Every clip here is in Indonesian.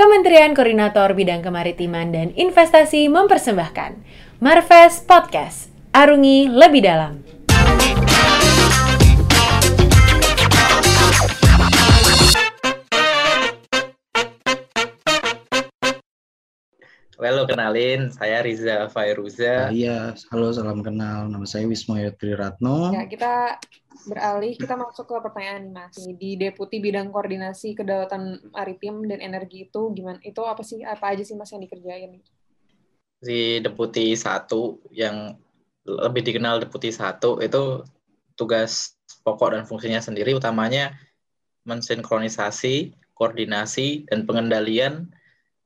Kementerian Koordinator Bidang Kemaritiman dan Investasi mempersembahkan Marves Podcast. Arungi lebih dalam. Halo, kenalin. Saya Riza Fairuza. Uh, iya, halo, salam kenal. Nama saya Wisma Yotri Ratno. Ya, kita beralih, kita masuk ke pertanyaan nih, Mas. Di Deputi Bidang Koordinasi Kedaulatan Maritim dan Energi itu gimana? Itu apa sih? Apa aja sih Mas yang dikerjain? Si Deputi satu yang lebih dikenal Deputi satu itu tugas pokok dan fungsinya sendiri utamanya mensinkronisasi, koordinasi, dan pengendalian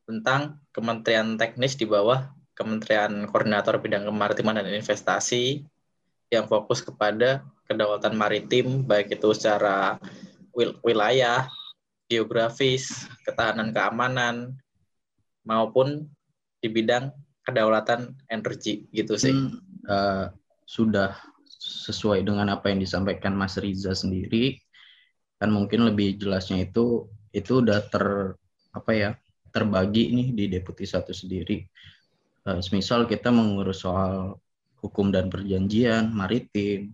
tentang kementerian teknis di bawah Kementerian Koordinator Bidang Kemaritiman dan Investasi yang fokus kepada kedaulatan maritim baik itu secara wil wilayah, geografis, ketahanan keamanan maupun di bidang kedaulatan energi gitu sih. Hmm, uh, sudah sesuai dengan apa yang disampaikan Mas Riza sendiri kan mungkin lebih jelasnya itu itu udah ter apa ya terbagi nih di deputi satu sendiri. Uh, misal kita mengurus soal hukum dan perjanjian maritim,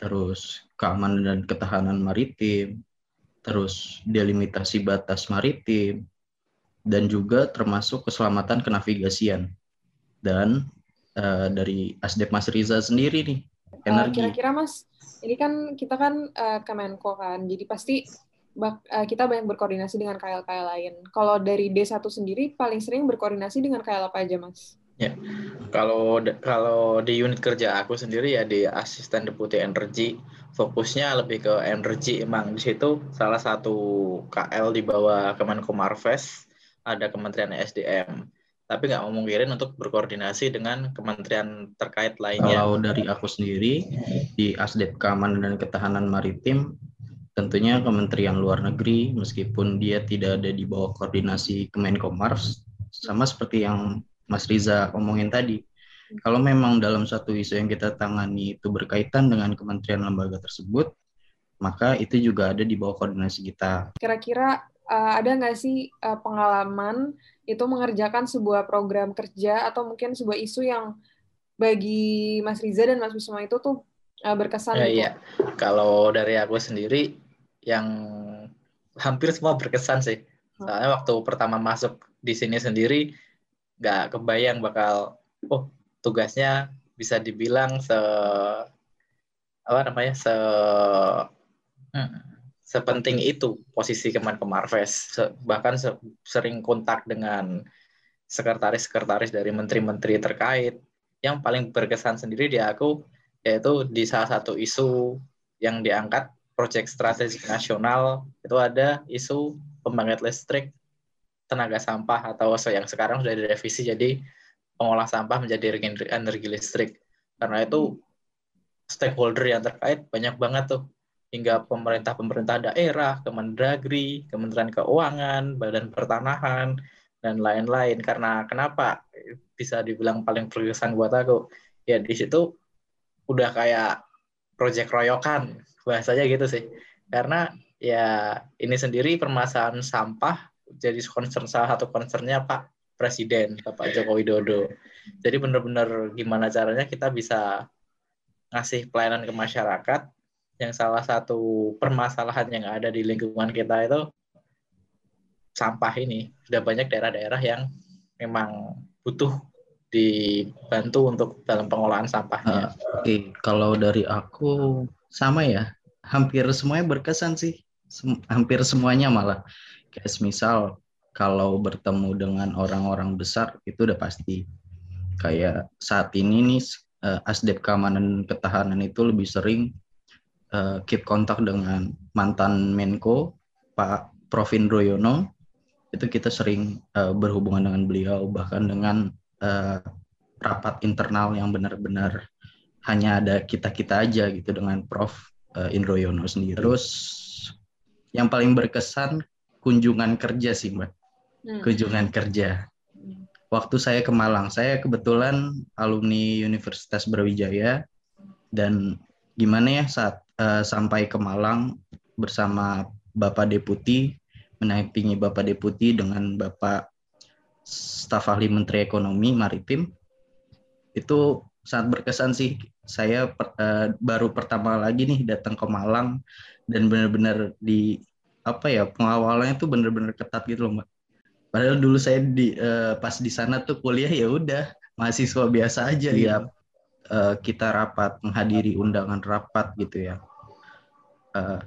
terus keamanan dan ketahanan maritim, terus delimitasi batas maritim, dan juga termasuk keselamatan kenavigasian. Dan uh, dari Asdep Mas Riza sendiri nih, energi. Kira-kira Mas, ini kan kita kan uh, Kemenko kan, jadi pasti bak, uh, kita banyak berkoordinasi dengan KL-KL lain. Kalau dari D1 sendiri paling sering berkoordinasi dengan KL apa aja, Mas? Ya, kalau kalau di unit kerja aku sendiri ya di asisten deputi energi, fokusnya lebih ke energi emang di situ salah satu KL di bawah Kemenko Marves ada Kementerian SDM tapi nggak memungkirin untuk berkoordinasi dengan kementerian terkait lainnya. Kalau dari aku sendiri di Asdep Keamanan dan Ketahanan Maritim tentunya Kementerian Luar Negeri meskipun dia tidak ada di bawah koordinasi Kemenkomars sama seperti yang Mas Riza omongin tadi kalau memang dalam satu isu yang kita tangani itu berkaitan dengan kementerian lembaga tersebut maka itu juga ada di bawah koordinasi kita kira-kira uh, ada nggak sih uh, pengalaman itu mengerjakan sebuah program kerja atau mungkin sebuah isu yang bagi Mas Riza dan Mas Wisma itu tuh uh, berkesan ya, gitu. Iya. Kalau dari aku sendiri yang hampir semua berkesan sih. Hmm. Soalnya waktu pertama masuk di sini sendiri nggak kebayang bakal oh tugasnya bisa dibilang se apa namanya se hmm, sepenting itu posisi Kemenko Marves se, bahkan se, sering kontak dengan sekretaris-sekretaris dari menteri-menteri terkait yang paling berkesan sendiri di aku yaitu di salah satu isu yang diangkat proyek strategik nasional itu ada isu pembangkit listrik tenaga sampah atau yang sekarang sudah direvisi jadi pengolah sampah menjadi energi listrik. Karena itu stakeholder yang terkait banyak banget tuh hingga pemerintah-pemerintah daerah, Kemendagri, Kementerian Keuangan, Badan Pertanahan dan lain-lain. Karena kenapa bisa dibilang paling berkesan buat aku? Ya di situ udah kayak proyek royokan bahasanya gitu sih. Karena ya ini sendiri permasalahan sampah jadi concern salah satu concernnya Pak Presiden Bapak Joko Widodo. Jadi benar-benar gimana caranya kita bisa ngasih pelayanan ke masyarakat yang salah satu permasalahan yang ada di lingkungan kita itu sampah ini. Sudah banyak daerah-daerah yang memang butuh dibantu untuk dalam pengolahan sampahnya. Uh, Oke, okay. kalau dari aku sama ya, hampir semuanya berkesan sih, Sem hampir semuanya malah. Kayak misal kalau bertemu dengan orang-orang besar itu udah pasti. Kayak saat ini nih uh, Asdep Keamanan Ketahanan itu lebih sering uh, keep kontak dengan mantan Menko Pak Prof Indroyono. Itu kita sering uh, berhubungan dengan beliau bahkan dengan uh, rapat internal yang benar-benar hanya ada kita-kita aja gitu dengan Prof uh, Indro Yono sendiri. Terus yang paling berkesan kunjungan kerja sih Mbak. Hmm. Kunjungan kerja. Waktu saya ke Malang, saya kebetulan alumni Universitas Brawijaya dan gimana ya saat uh, sampai ke Malang bersama Bapak Deputi menampingi Bapak Deputi dengan Bapak staf ahli Menteri Ekonomi Maritim itu sangat berkesan sih. Saya per, uh, baru pertama lagi nih datang ke Malang dan benar-benar di apa ya pengawalannya tuh benar-benar ketat gitu loh mbak. Padahal dulu saya di uh, pas di sana tuh kuliah ya udah mahasiswa biasa aja iya. ya uh, kita rapat menghadiri undangan rapat gitu ya. Uh,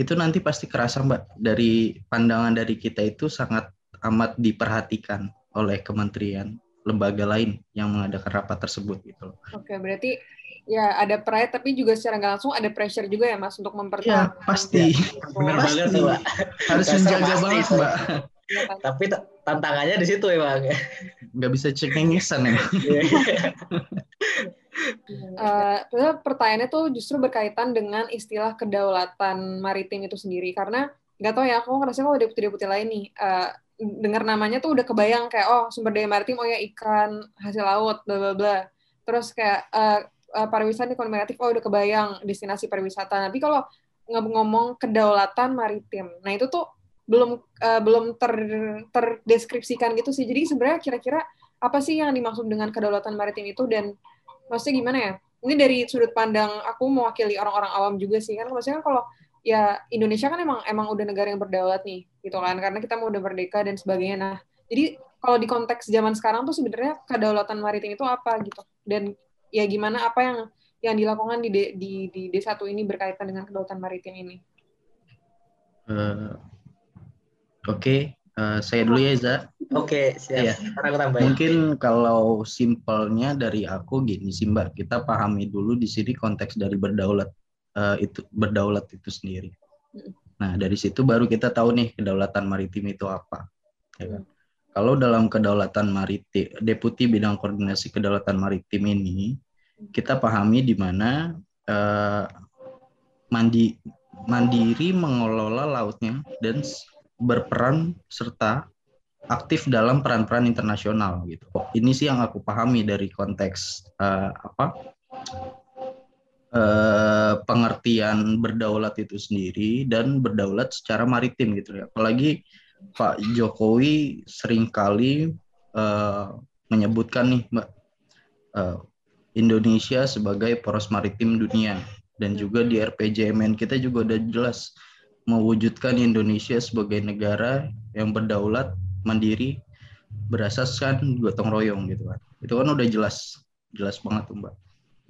itu nanti pasti kerasa mbak dari pandangan dari kita itu sangat amat diperhatikan oleh kementerian lembaga lain yang mengadakan rapat tersebut gitu loh. Oke, berarti ya ada pride tapi juga secara nggak langsung ada pressure juga ya Mas untuk mempertahankan. Ya, pasti. Ya. Benar banget tuh, Mbak. Harus menjaga banget, Mbak. Ya, kan? Tapi tantangannya di situ ya, Bang. Nggak bisa cengengesan ya. uh, pertanyaannya tuh justru berkaitan dengan istilah kedaulatan maritim itu sendiri karena nggak tahu ya aku ngerasa kalau deputi-deputi lain nih uh, dengar namanya tuh udah kebayang kayak oh sumber daya maritim oh ya ikan hasil laut bla bla bla. Terus kayak uh, uh, pariwisata ekonomi kreatif oh udah kebayang destinasi pariwisata. Tapi kalau ngomong kedaulatan maritim nah itu tuh belum uh, belum ter terdeskripsikan gitu sih. Jadi sebenarnya kira-kira apa sih yang dimaksud dengan kedaulatan maritim itu? Dan maksudnya gimana ya? Ini dari sudut pandang aku mewakili orang-orang awam juga sih kan. Maksudnya kan kalau ya Indonesia kan emang emang udah negara yang berdaulat nih gitu kan. Karena kita mau udah merdeka dan sebagainya. Nah jadi kalau di konteks zaman sekarang tuh sebenarnya kedaulatan maritim itu apa gitu? Dan ya gimana apa yang yang dilakukan di di di D1 ini berkaitan dengan kedaulatan maritim ini? Uh, oke. Okay. uh, eh, saya dulu ya Za oke okay, siap ya. mungkin kalau simpelnya dari aku gini sih Mbak. Kita pahami dulu di sini konteks dari berdaulat uh, itu berdaulat itu sendiri. Nah dari situ baru kita tahu nih kedaulatan maritim itu apa. Ya kan? Kalau dalam kedaulatan maritim, deputi bidang koordinasi kedaulatan maritim ini kita pahami di mana uh, mandi mandiri mengelola lautnya dan berperan serta aktif dalam peran-peran internasional gitu. Ini sih yang aku pahami dari konteks uh, apa eh, pengertian berdaulat itu sendiri dan berdaulat secara maritim gitu ya. Apalagi Pak Jokowi sering kali eh, menyebutkan nih Mbak eh, Indonesia sebagai poros maritim dunia dan juga di RPJMN kita juga udah jelas mewujudkan Indonesia sebagai negara yang berdaulat, mandiri, berasaskan gotong royong gitu kan. Itu kan udah jelas, jelas banget tuh Mbak.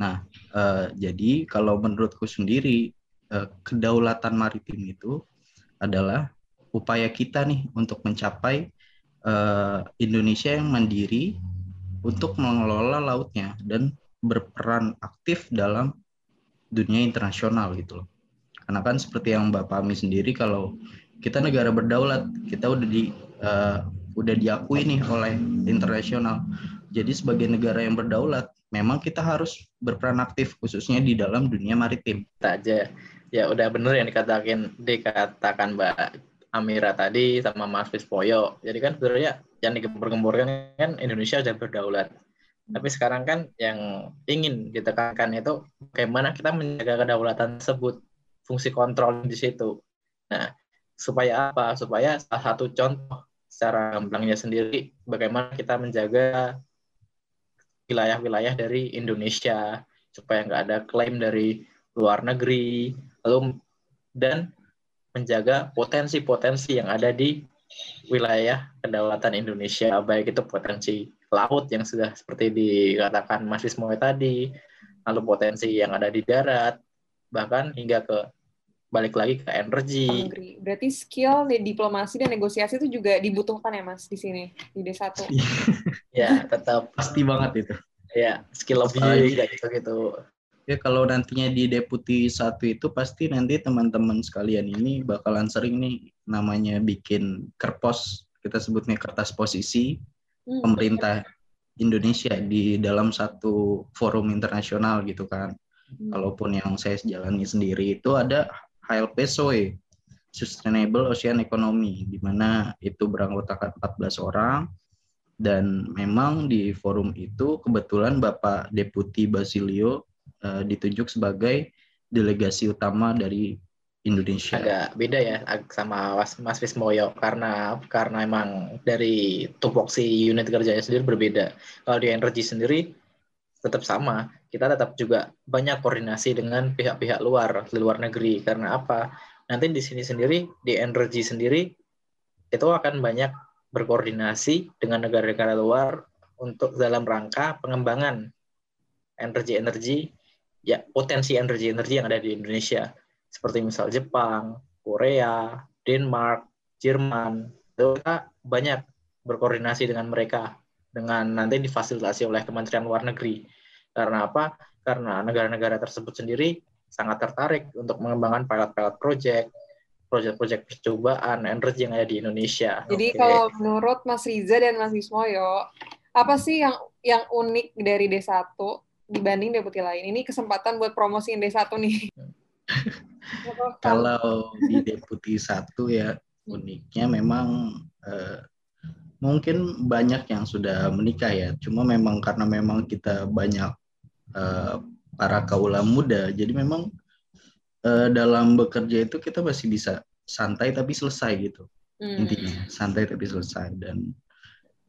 Nah, uh, jadi kalau menurutku sendiri uh, kedaulatan maritim itu adalah upaya kita nih untuk mencapai uh, Indonesia yang mandiri untuk mengelola lautnya dan berperan aktif dalam dunia internasional gitu loh. Karena kan seperti yang Mbak Pami sendiri kalau kita negara berdaulat, kita udah di uh, udah diakui nih oleh internasional. Jadi sebagai negara yang berdaulat, memang kita harus berperan aktif khususnya di dalam dunia maritim. Aja ya udah bener yang dikatakan dikatakan Mbak Amira tadi sama Mas Vispoyo. Jadi kan sebenarnya yang digembur-gemburkan kan Indonesia sudah berdaulat. Tapi sekarang kan yang ingin ditekankan itu bagaimana kita menjaga kedaulatan tersebut, fungsi kontrol di situ. Nah, supaya apa? Supaya salah satu contoh secara gamblangnya sendiri bagaimana kita menjaga wilayah-wilayah dari Indonesia supaya nggak ada klaim dari luar negeri. Lalu dan menjaga potensi-potensi yang ada di wilayah kedaulatan Indonesia baik itu potensi laut yang sudah seperti dikatakan Mas Ismoy tadi lalu potensi yang ada di darat bahkan hingga ke balik lagi ke energi. Berarti skill diplomasi dan negosiasi itu juga dibutuhkan ya Mas di sini di D1. ya, tetap pasti banget itu. Ya, skill lebih gitu gitu. Ya kalau nantinya di deputi satu itu pasti nanti teman-teman sekalian ini bakalan sering nih namanya bikin kerpos kita sebutnya kertas posisi hmm. pemerintah Indonesia di dalam satu forum internasional gitu kan. Hmm. Kalaupun yang saya jalani sendiri itu ada HLP SOE, Sustainable Ocean Economy, di mana itu beranggotakan 14 orang, dan memang di forum itu kebetulan Bapak Deputi Basilio uh, ditunjuk sebagai delegasi utama dari Indonesia. agak beda ya sama Mas Wismoyo karena karena emang dari tupoksi unit kerjanya sendiri berbeda. Kalau di energi sendiri tetap sama. Kita tetap juga banyak koordinasi dengan pihak-pihak luar, di luar negeri. Karena apa? Nanti di sini sendiri, di energi sendiri, itu akan banyak berkoordinasi dengan negara-negara luar untuk dalam rangka pengembangan energi-energi, ya potensi energi-energi yang ada di Indonesia seperti misal Jepang, Korea, Denmark, Jerman, itu kita banyak berkoordinasi dengan mereka dengan nanti difasilitasi oleh Kementerian Luar Negeri. Karena apa? Karena negara-negara tersebut sendiri sangat tertarik untuk mengembangkan pilot-pilot project, proyek-proyek percobaan energi yang ada di Indonesia. Jadi Oke. kalau menurut Mas Riza dan Mas Wismoyo, apa sih yang yang unik dari D1 dibanding deputi lain? Ini kesempatan buat promosiin D1 nih. Kalau di deputi satu ya uniknya memang eh, mungkin banyak yang sudah menikah ya. Cuma memang karena memang kita banyak eh, para kaula muda, jadi memang eh, dalam bekerja itu kita masih bisa santai tapi selesai gitu Hmm. intinya santai tapi selesai dan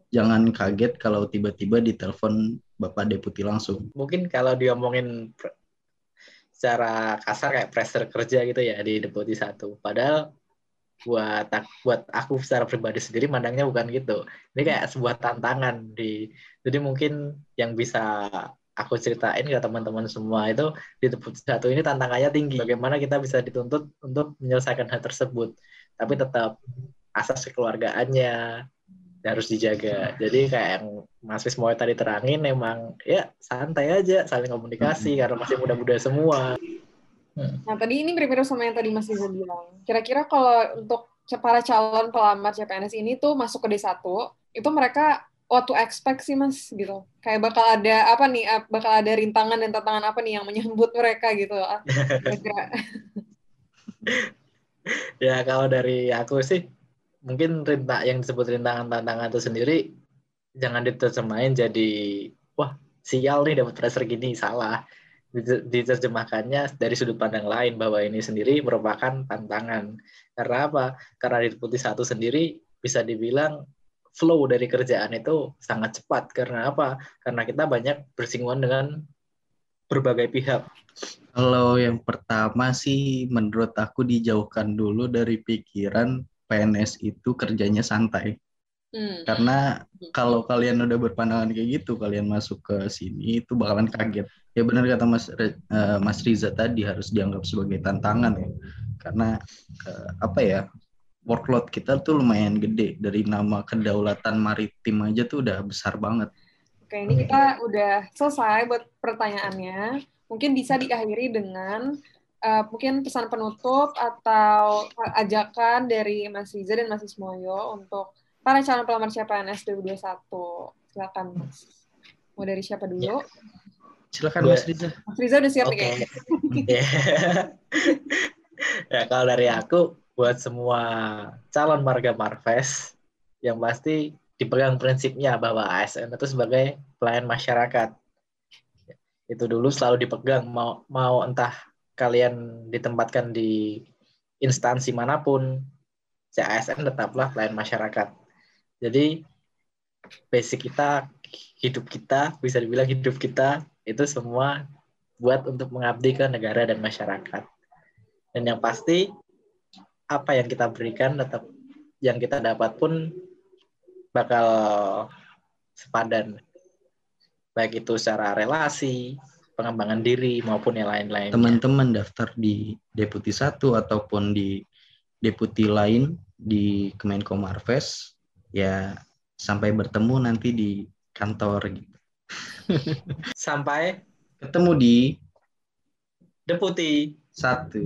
jangan kaget kalau tiba-tiba ditelepon bapak deputi langsung. mungkin kalau diomongin secara kasar kayak pressure kerja gitu ya di deputi satu. Padahal buat buat aku secara pribadi sendiri mandangnya bukan gitu. Ini kayak sebuah tantangan di jadi mungkin yang bisa aku ceritain ke teman-teman semua itu di deputi satu ini tantangannya tinggi. Bagaimana kita bisa dituntut untuk menyelesaikan hal tersebut, tapi tetap asas kekeluargaannya harus dijaga. Jadi kayak yang Mas Wismoy tadi terangin emang ya santai aja saling komunikasi karena masih muda-muda semua. Nah, tadi ini mirip-mirip sama yang tadi Mas Riza bilang. Kira-kira kalau untuk para calon pelamar CPNS ini tuh masuk ke D1, itu mereka what to expect sih, Mas, gitu. Kayak bakal ada apa nih, bakal ada rintangan dan tantangan apa nih yang menyambut mereka gitu. Ah, Kira-kira. Ya kalau dari aku sih mungkin rintang yang disebut rintangan tantangan itu sendiri jangan diterjemahin jadi wah sial nih dapat pressure gini salah diterjemahkannya dari sudut pandang lain bahwa ini sendiri merupakan tantangan. Karena apa? Karena di deputi satu sendiri bisa dibilang flow dari kerjaan itu sangat cepat. Karena apa? Karena kita banyak bersinggungan dengan berbagai pihak. Kalau yang pertama sih menurut aku dijauhkan dulu dari pikiran PNS itu kerjanya santai. Hmm. Karena kalau kalian udah berpandangan kayak gitu, kalian masuk ke sini itu bakalan kaget. Ya benar kata Mas eh, Mas Riza tadi harus dianggap sebagai tantangan ya. Karena eh, apa ya? Workload kita tuh lumayan gede dari nama kedaulatan maritim aja tuh udah besar banget. Oke, ini kita udah selesai buat pertanyaannya. Mungkin bisa diakhiri dengan eh, mungkin pesan penutup atau ajakan dari Mas Riza dan Mas Ismoyo untuk para calon pelamar CPNS 2021. Silakan, Mas. Mau dari siapa dulu? Silakan Mas Riza. Mas Riza udah siap nih Oke. kayaknya. Ya. ya kalau dari aku buat semua calon marga Marves yang pasti dipegang prinsipnya bahwa ASN itu sebagai pelayan masyarakat. Itu dulu selalu dipegang mau mau entah kalian ditempatkan di instansi mana pun, si ASN tetaplah pelayan masyarakat. Jadi basic kita, hidup kita, bisa dibilang hidup kita itu semua buat untuk mengabdi ke negara dan masyarakat. Dan yang pasti apa yang kita berikan tetap yang kita dapat pun bakal sepadan. Baik itu secara relasi, pengembangan diri maupun yang lain-lain. teman-teman daftar di deputi satu ataupun di deputi lain di Kemenko Marves ya sampai bertemu nanti di kantor gitu. Sampai Ketemu di deputi. satu.